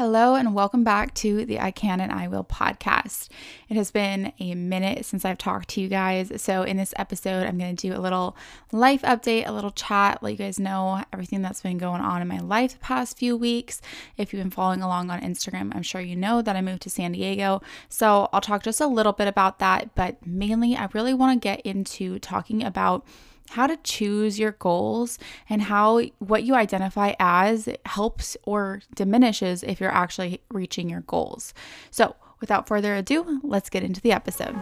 Hello, and welcome back to the I Can and I Will podcast. It has been a minute since I've talked to you guys. So, in this episode, I'm going to do a little life update, a little chat, let you guys know everything that's been going on in my life the past few weeks. If you've been following along on Instagram, I'm sure you know that I moved to San Diego. So, I'll talk just a little bit about that, but mainly, I really want to get into talking about how to choose your goals and how what you identify as helps or diminishes if you're actually reaching your goals. So, without further ado, let's get into the episode.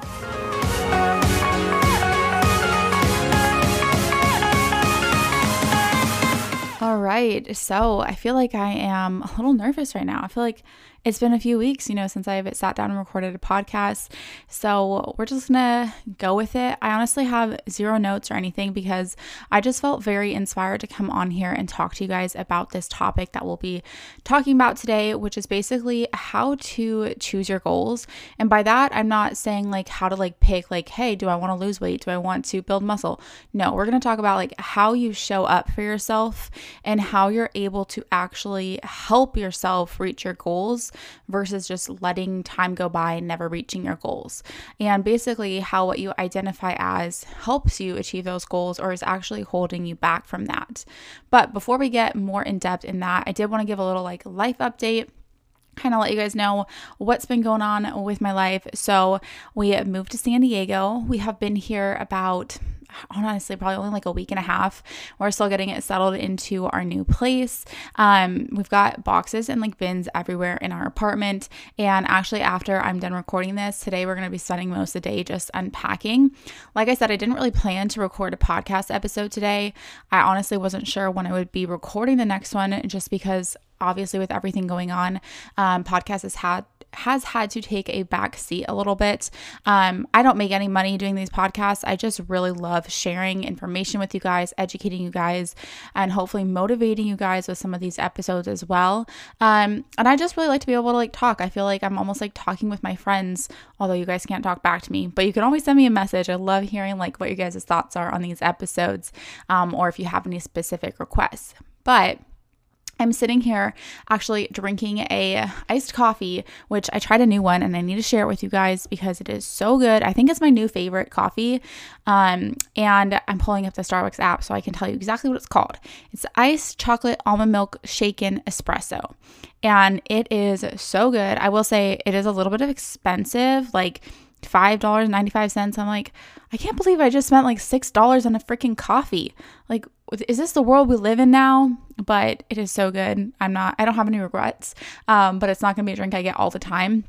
All right. So I feel like I am a little nervous right now. I feel like it's been a few weeks, you know, since I've sat down and recorded a podcast. So we're just gonna go with it. I honestly have zero notes or anything because I just felt very inspired to come on here and talk to you guys about this topic that we'll be talking about today, which is basically how to choose your goals. And by that, I'm not saying like how to like pick, like, hey, do I wanna lose weight? Do I want to build muscle? No, we're gonna talk about like how you show up for yourself and how you're able to actually help yourself reach your goals versus just letting time go by and never reaching your goals. And basically, how what you identify as helps you achieve those goals or is actually holding you back from that. But before we get more in depth in that, I did want to give a little like life update kind of let you guys know what's been going on with my life. So, we moved to San Diego. We have been here about honestly probably only like a week and a half. We're still getting it settled into our new place. Um, we've got boxes and like bins everywhere in our apartment. And actually, after I'm done recording this today, we're going to be spending most of the day just unpacking. Like I said, I didn't really plan to record a podcast episode today. I honestly wasn't sure when I would be recording the next one just because obviously with everything going on um, podcast has had has had to take a back seat a little bit. Um, I don't make any money doing these podcasts. I just really love sharing information with you guys, educating you guys, and hopefully motivating you guys with some of these episodes as well. Um, and I just really like to be able to like talk. I feel like I'm almost like talking with my friends, although you guys can't talk back to me, but you can always send me a message. I love hearing like what your guys' thoughts are on these episodes, um, or if you have any specific requests. But I'm sitting here actually drinking a iced coffee, which I tried a new one and I need to share it with you guys because it is so good. I think it's my new favorite coffee. Um, and I'm pulling up the Starbucks app so I can tell you exactly what it's called. It's iced chocolate almond milk shaken espresso. And it is so good. I will say it is a little bit of expensive, like $5.95. I'm like, I can't believe I just spent like $6 on a freaking coffee. Like, is this the world we live in now? But it is so good. I'm not, I don't have any regrets. Um, but it's not to be a drink I get all the time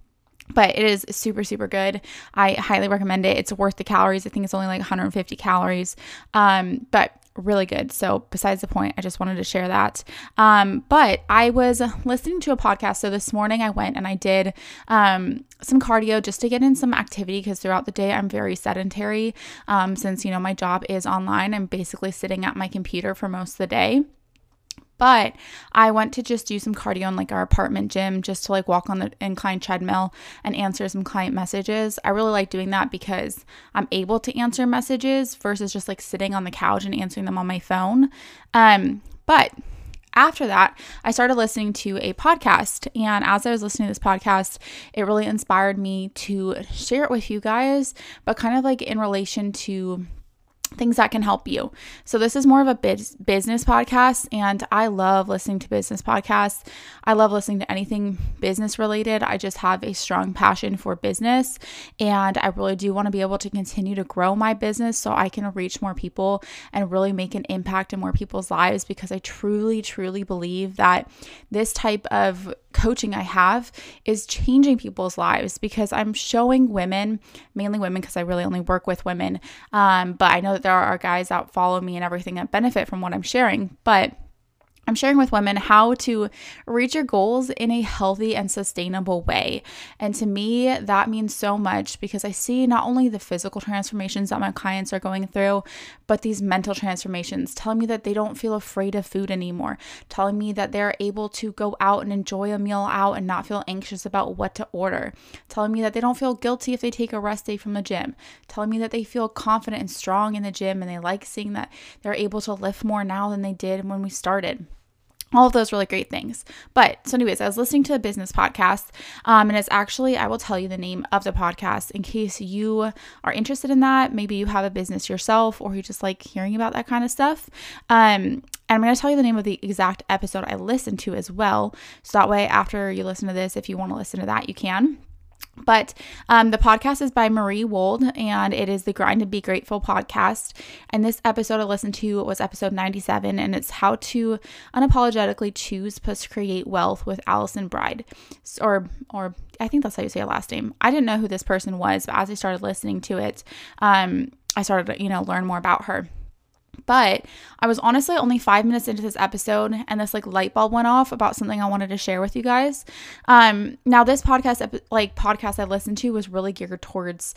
but it is super super good i highly recommend it it's worth the calories i think it's only like 150 calories um, but really good. So, besides the point, I just wanted to share that. Um, but I was listening to a podcast. So, this morning I went and I did um, some cardio just to get in some activity because throughout the day I'm very sedentary. Um, since, you know, my job is online, I'm basically sitting at my computer for most of the day. But I went to just do some cardio in like our apartment gym just to like walk on the incline treadmill and answer some client messages. I really like doing that because I'm able to answer messages versus just like sitting on the couch and answering them on my phone. Um, but after that, I started listening to a podcast. And as I was listening to this podcast, it really inspired me to share it with you guys, but kind of like in relation to things that can help you. So this is more of a biz- business podcast and I love listening to business podcasts. I love listening to anything business related. I just have a strong passion for business and I really do want to be able to continue to grow my business so I can reach more people and really make an impact in more people's lives because I truly truly believe that this type of coaching I have is changing people's lives because I'm showing women, mainly women, because I really only work with women. Um, but I know that there are guys that follow me and everything that benefit from what I'm sharing. But I'm sharing with women how to reach your goals in a healthy and sustainable way. And to me, that means so much because I see not only the physical transformations that my clients are going through, but these mental transformations, telling me that they don't feel afraid of food anymore, telling me that they're able to go out and enjoy a meal out and not feel anxious about what to order, telling me that they don't feel guilty if they take a rest day from the gym, telling me that they feel confident and strong in the gym and they like seeing that they're able to lift more now than they did when we started all of those really great things. But so, anyways, I was listening to a business podcast, um, and it's actually I will tell you the name of the podcast in case you are interested in that. Maybe you have a business yourself, or you just like hearing about that kind of stuff. Um, and I'm going to tell you the name of the exact episode I listened to as well. So that way, after you listen to this, if you want to listen to that, you can. But um, the podcast is by Marie Wold, and it is the Grind and Be Grateful podcast. And this episode I listened to was episode 97, and it's how to unapologetically choose plus create wealth with Allison Bride, or or I think that's how you say her last name. I didn't know who this person was, but as I started listening to it, um, I started to you know learn more about her. But I was honestly only five minutes into this episode, and this like light bulb went off about something I wanted to share with you guys. Um, now this podcast, like podcast I listened to, was really geared towards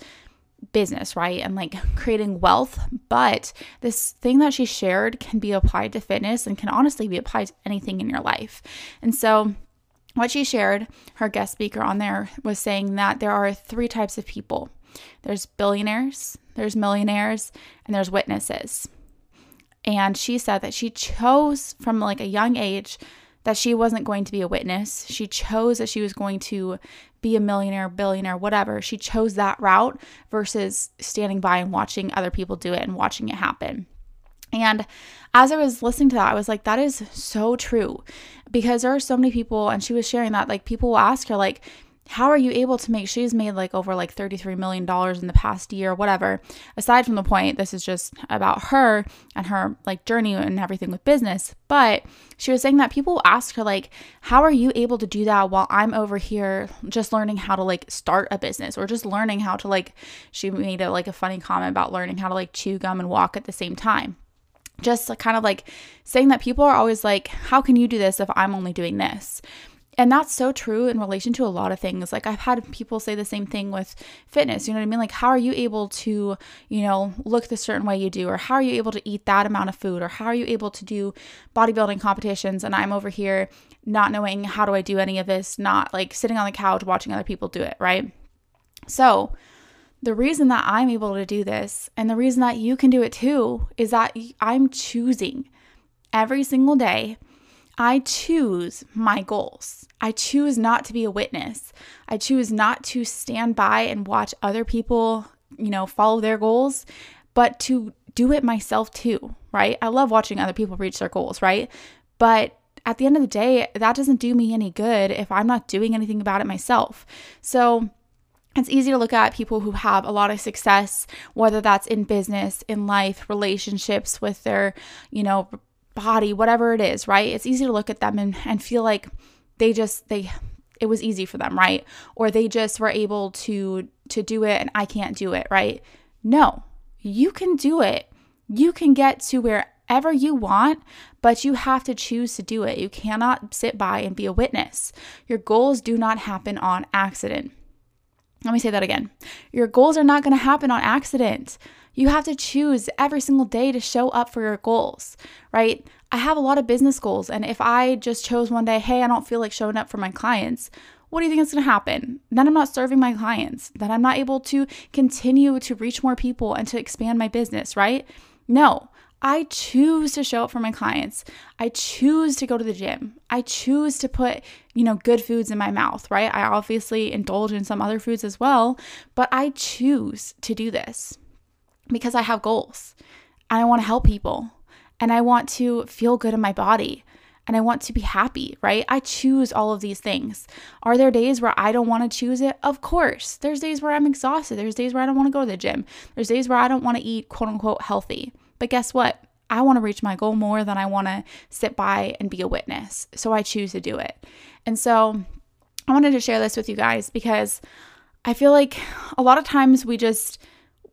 business, right? And like creating wealth. But this thing that she shared can be applied to fitness and can honestly be applied to anything in your life. And so, what she shared, her guest speaker on there was saying that there are three types of people there's billionaires, there's millionaires, and there's witnesses. And she said that she chose from like a young age that she wasn't going to be a witness. She chose that she was going to be a millionaire, billionaire, whatever. She chose that route versus standing by and watching other people do it and watching it happen. And as I was listening to that, I was like, that is so true because there are so many people, and she was sharing that, like, people will ask her, like, how are you able to make she's made like over like 33 million dollars in the past year whatever. Aside from the point this is just about her and her like journey and everything with business. But she was saying that people ask her like how are you able to do that while i'm over here just learning how to like start a business or just learning how to like she made a like a funny comment about learning how to like chew gum and walk at the same time. Just kind of like saying that people are always like how can you do this if i'm only doing this and that's so true in relation to a lot of things. Like I've had people say the same thing with fitness. You know what I mean? Like how are you able to, you know, look the certain way you do or how are you able to eat that amount of food or how are you able to do bodybuilding competitions and I'm over here not knowing how do I do any of this, not like sitting on the couch watching other people do it, right? So, the reason that I'm able to do this and the reason that you can do it too is that I'm choosing every single day I choose my goals. I choose not to be a witness. I choose not to stand by and watch other people, you know, follow their goals, but to do it myself too, right? I love watching other people reach their goals, right? But at the end of the day, that doesn't do me any good if I'm not doing anything about it myself. So, it's easy to look at people who have a lot of success, whether that's in business, in life, relationships with their, you know, body, whatever it is, right? It's easy to look at them and, and feel like they just they it was easy for them, right? Or they just were able to to do it and I can't do it, right? No. You can do it. You can get to wherever you want, but you have to choose to do it. You cannot sit by and be a witness. Your goals do not happen on accident. Let me say that again. Your goals are not going to happen on accident. You have to choose every single day to show up for your goals, right? I have a lot of business goals, and if I just chose one day, hey, I don't feel like showing up for my clients, what do you think is going to happen? Then I'm not serving my clients. Then I'm not able to continue to reach more people and to expand my business, right? No, I choose to show up for my clients. I choose to go to the gym. I choose to put, you know, good foods in my mouth, right? I obviously indulge in some other foods as well, but I choose to do this because I have goals and I want to help people and I want to feel good in my body and I want to be happy, right? I choose all of these things. Are there days where I don't want to choose it? Of course. There's days where I'm exhausted. There's days where I don't want to go to the gym. There's days where I don't want to eat quote unquote healthy. But guess what? I want to reach my goal more than I want to sit by and be a witness. So I choose to do it. And so I wanted to share this with you guys because I feel like a lot of times we just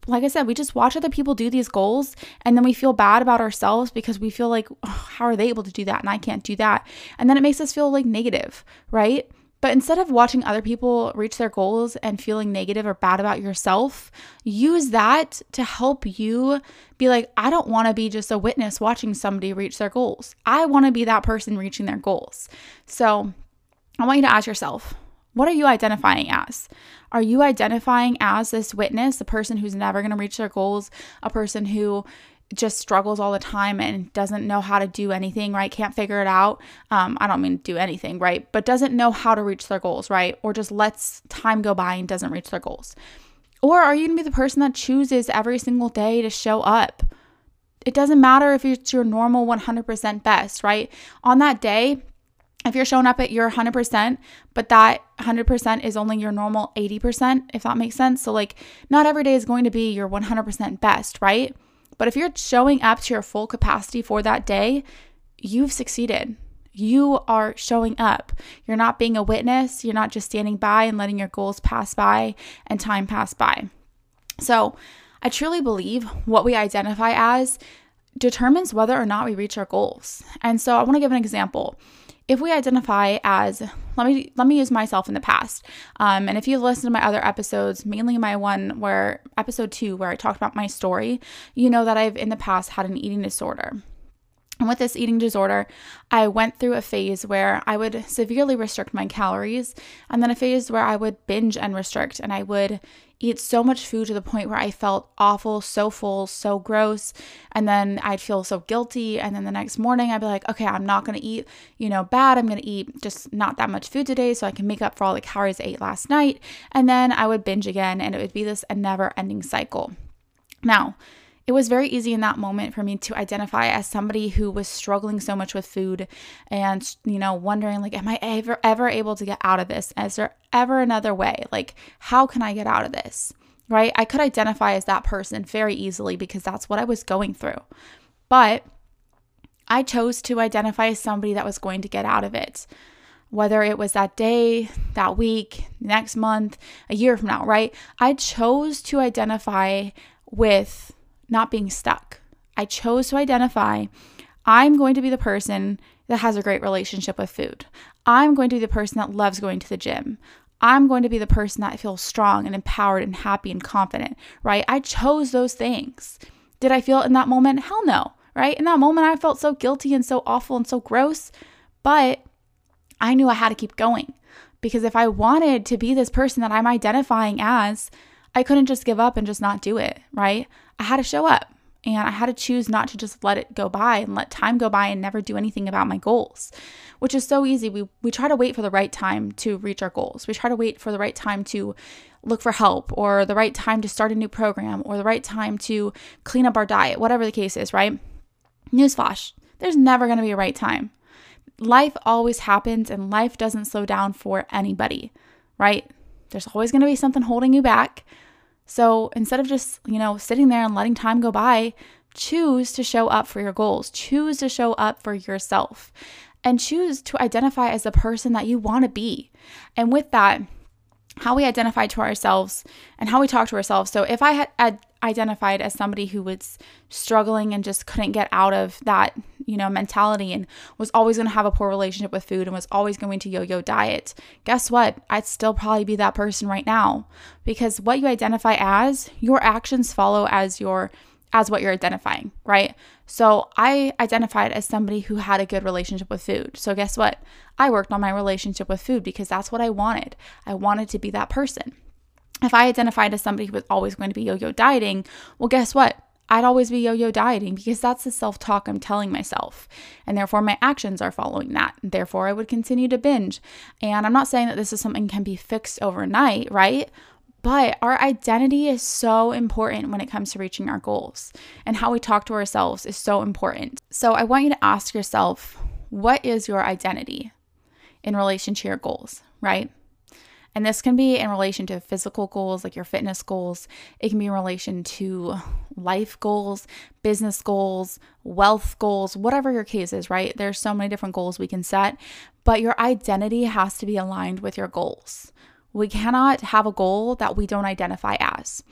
like I said, we just watch other people do these goals and then we feel bad about ourselves because we feel like, oh, how are they able to do that and I can't do that? And then it makes us feel like negative, right? But instead of watching other people reach their goals and feeling negative or bad about yourself, use that to help you be like, I don't want to be just a witness watching somebody reach their goals. I want to be that person reaching their goals. So I want you to ask yourself, what are you identifying as? Are you identifying as this witness, the person who's never going to reach their goals, a person who just struggles all the time and doesn't know how to do anything, right? Can't figure it out. Um, I don't mean do anything, right? But doesn't know how to reach their goals, right? Or just lets time go by and doesn't reach their goals. Or are you going to be the person that chooses every single day to show up? It doesn't matter if it's your normal 100% best, right? On that day, if you're showing up at your 100%, but that 100% is only your normal 80%, if that makes sense. So, like, not every day is going to be your 100% best, right? But if you're showing up to your full capacity for that day, you've succeeded. You are showing up. You're not being a witness. You're not just standing by and letting your goals pass by and time pass by. So, I truly believe what we identify as determines whether or not we reach our goals. And so, I want to give an example if we identify as let me let me use myself in the past. Um, and if you listen to my other episodes mainly my one where episode two where i talked about my story you know that i've in the past had an eating disorder and with this eating disorder, I went through a phase where I would severely restrict my calories, and then a phase where I would binge and restrict, and I would eat so much food to the point where I felt awful, so full, so gross, and then I'd feel so guilty, and then the next morning I'd be like, okay, I'm not gonna eat, you know, bad. I'm gonna eat just not that much food today, so I can make up for all the calories I ate last night, and then I would binge again, and it would be this a never-ending cycle. Now, it was very easy in that moment for me to identify as somebody who was struggling so much with food and you know wondering like am i ever ever able to get out of this? Is there ever another way? Like how can i get out of this? Right? I could identify as that person very easily because that's what i was going through. But i chose to identify as somebody that was going to get out of it whether it was that day, that week, next month, a year from now, right? I chose to identify with not being stuck. I chose to identify I'm going to be the person that has a great relationship with food. I'm going to be the person that loves going to the gym. I'm going to be the person that feels strong and empowered and happy and confident, right? I chose those things. Did I feel it in that moment? Hell no, right? In that moment, I felt so guilty and so awful and so gross, but I knew I had to keep going because if I wanted to be this person that I'm identifying as, I couldn't just give up and just not do it, right? I had to show up and I had to choose not to just let it go by and let time go by and never do anything about my goals, which is so easy. We we try to wait for the right time to reach our goals. We try to wait for the right time to look for help or the right time to start a new program or the right time to clean up our diet, whatever the case is, right? Newsflash, there's never going to be a right time. Life always happens and life doesn't slow down for anybody, right? There's always going to be something holding you back. So instead of just, you know, sitting there and letting time go by, choose to show up for your goals, choose to show up for yourself, and choose to identify as the person that you want to be. And with that, how we identify to ourselves and how we talk to ourselves. So if I had identified as somebody who was struggling and just couldn't get out of that, you know, mentality and was always going to have a poor relationship with food and was always going to yo-yo diet, guess what? I'd still probably be that person right now because what you identify as, your actions follow as your as what you're identifying, right? So I identified as somebody who had a good relationship with food. So guess what? I worked on my relationship with food because that's what I wanted. I wanted to be that person. If I identified as somebody who was always going to be yo yo dieting, well, guess what? I'd always be yo yo dieting because that's the self talk I'm telling myself. And therefore, my actions are following that. Therefore, I would continue to binge. And I'm not saying that this is something can be fixed overnight, right? But our identity is so important when it comes to reaching our goals, and how we talk to ourselves is so important. So, I want you to ask yourself what is your identity in relation to your goals, right? And this can be in relation to physical goals, like your fitness goals. It can be in relation to life goals, business goals, wealth goals, whatever your case is, right? There's so many different goals we can set, but your identity has to be aligned with your goals. We cannot have a goal that we don't identify as.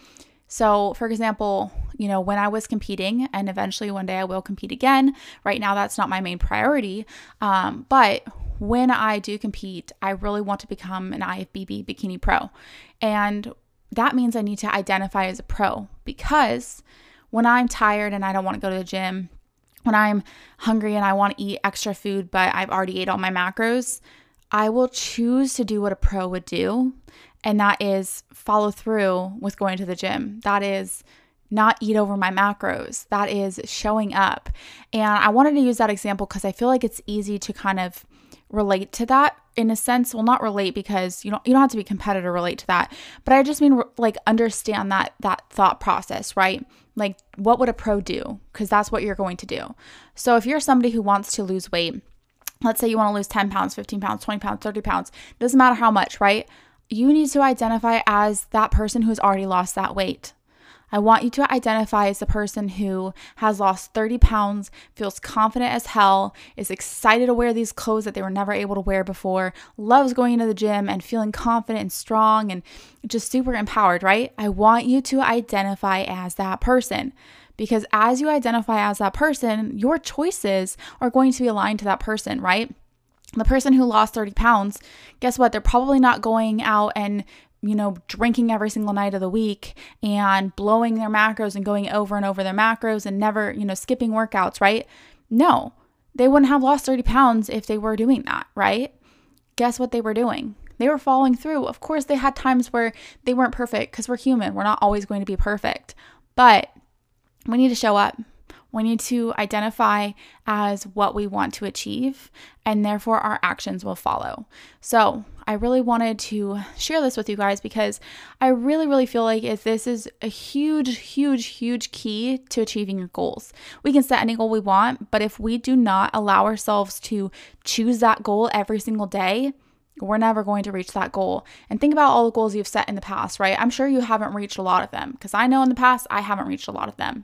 So, for example, you know, when I was competing, and eventually one day I will compete again, right now that's not my main priority. Um, but when I do compete, I really want to become an IFBB bikini pro. And that means I need to identify as a pro because when I'm tired and I don't want to go to the gym, when I'm hungry and I want to eat extra food, but I've already ate all my macros, I will choose to do what a pro would do, and that is follow through with going to the gym. That is not eat over my macros. That is showing up. And I wanted to use that example because I feel like it's easy to kind of relate to that in a sense well not relate because you don't you don't have to be competitive relate to that but i just mean like understand that that thought process right like what would a pro do because that's what you're going to do so if you're somebody who wants to lose weight let's say you want to lose 10 pounds 15 pounds 20 pounds 30 pounds doesn't matter how much right you need to identify as that person who's already lost that weight I want you to identify as the person who has lost 30 pounds, feels confident as hell, is excited to wear these clothes that they were never able to wear before, loves going into the gym and feeling confident and strong and just super empowered, right? I want you to identify as that person. Because as you identify as that person, your choices are going to be aligned to that person, right? the person who lost 30 pounds, guess what? They're probably not going out and you know, drinking every single night of the week and blowing their macros and going over and over their macros and never, you know, skipping workouts, right? No, they wouldn't have lost 30 pounds if they were doing that, right? Guess what they were doing? They were following through. Of course, they had times where they weren't perfect because we're human. We're not always going to be perfect, but we need to show up. We need to identify as what we want to achieve, and therefore our actions will follow. So, I really wanted to share this with you guys because I really, really feel like if this is a huge, huge, huge key to achieving your goals. We can set any goal we want, but if we do not allow ourselves to choose that goal every single day, we're never going to reach that goal. And think about all the goals you've set in the past, right? I'm sure you haven't reached a lot of them because I know in the past I haven't reached a lot of them.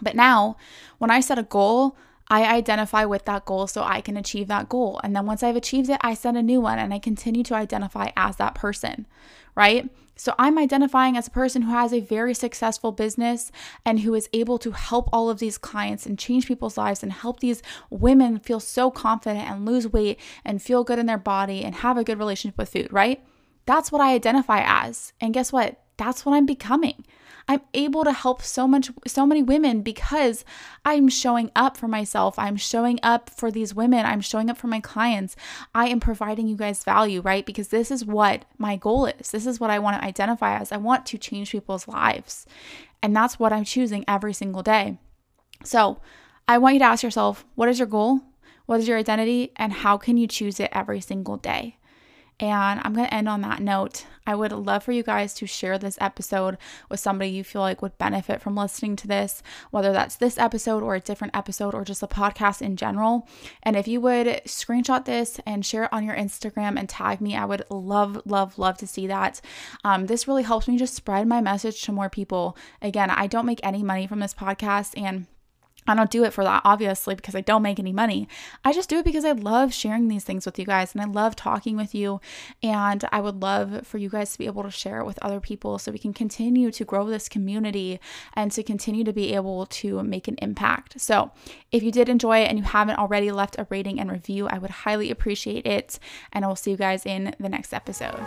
But now, when I set a goal, I identify with that goal so I can achieve that goal. And then once I've achieved it, I set a new one and I continue to identify as that person, right? So I'm identifying as a person who has a very successful business and who is able to help all of these clients and change people's lives and help these women feel so confident and lose weight and feel good in their body and have a good relationship with food, right? That's what I identify as. And guess what? That's what I'm becoming. I'm able to help so much so many women because I'm showing up for myself. I'm showing up for these women. I'm showing up for my clients. I am providing you guys value, right? Because this is what my goal is. This is what I want to identify as. I want to change people's lives. And that's what I'm choosing every single day. So, I want you to ask yourself, what is your goal? What is your identity? And how can you choose it every single day? And I'm going to end on that note. I would love for you guys to share this episode with somebody you feel like would benefit from listening to this, whether that's this episode or a different episode or just a podcast in general. And if you would screenshot this and share it on your Instagram and tag me, I would love, love, love to see that. Um, this really helps me just spread my message to more people. Again, I don't make any money from this podcast and I don't do it for that, obviously, because I don't make any money. I just do it because I love sharing these things with you guys and I love talking with you. And I would love for you guys to be able to share it with other people so we can continue to grow this community and to continue to be able to make an impact. So, if you did enjoy it and you haven't already left a rating and review, I would highly appreciate it. And I will see you guys in the next episode.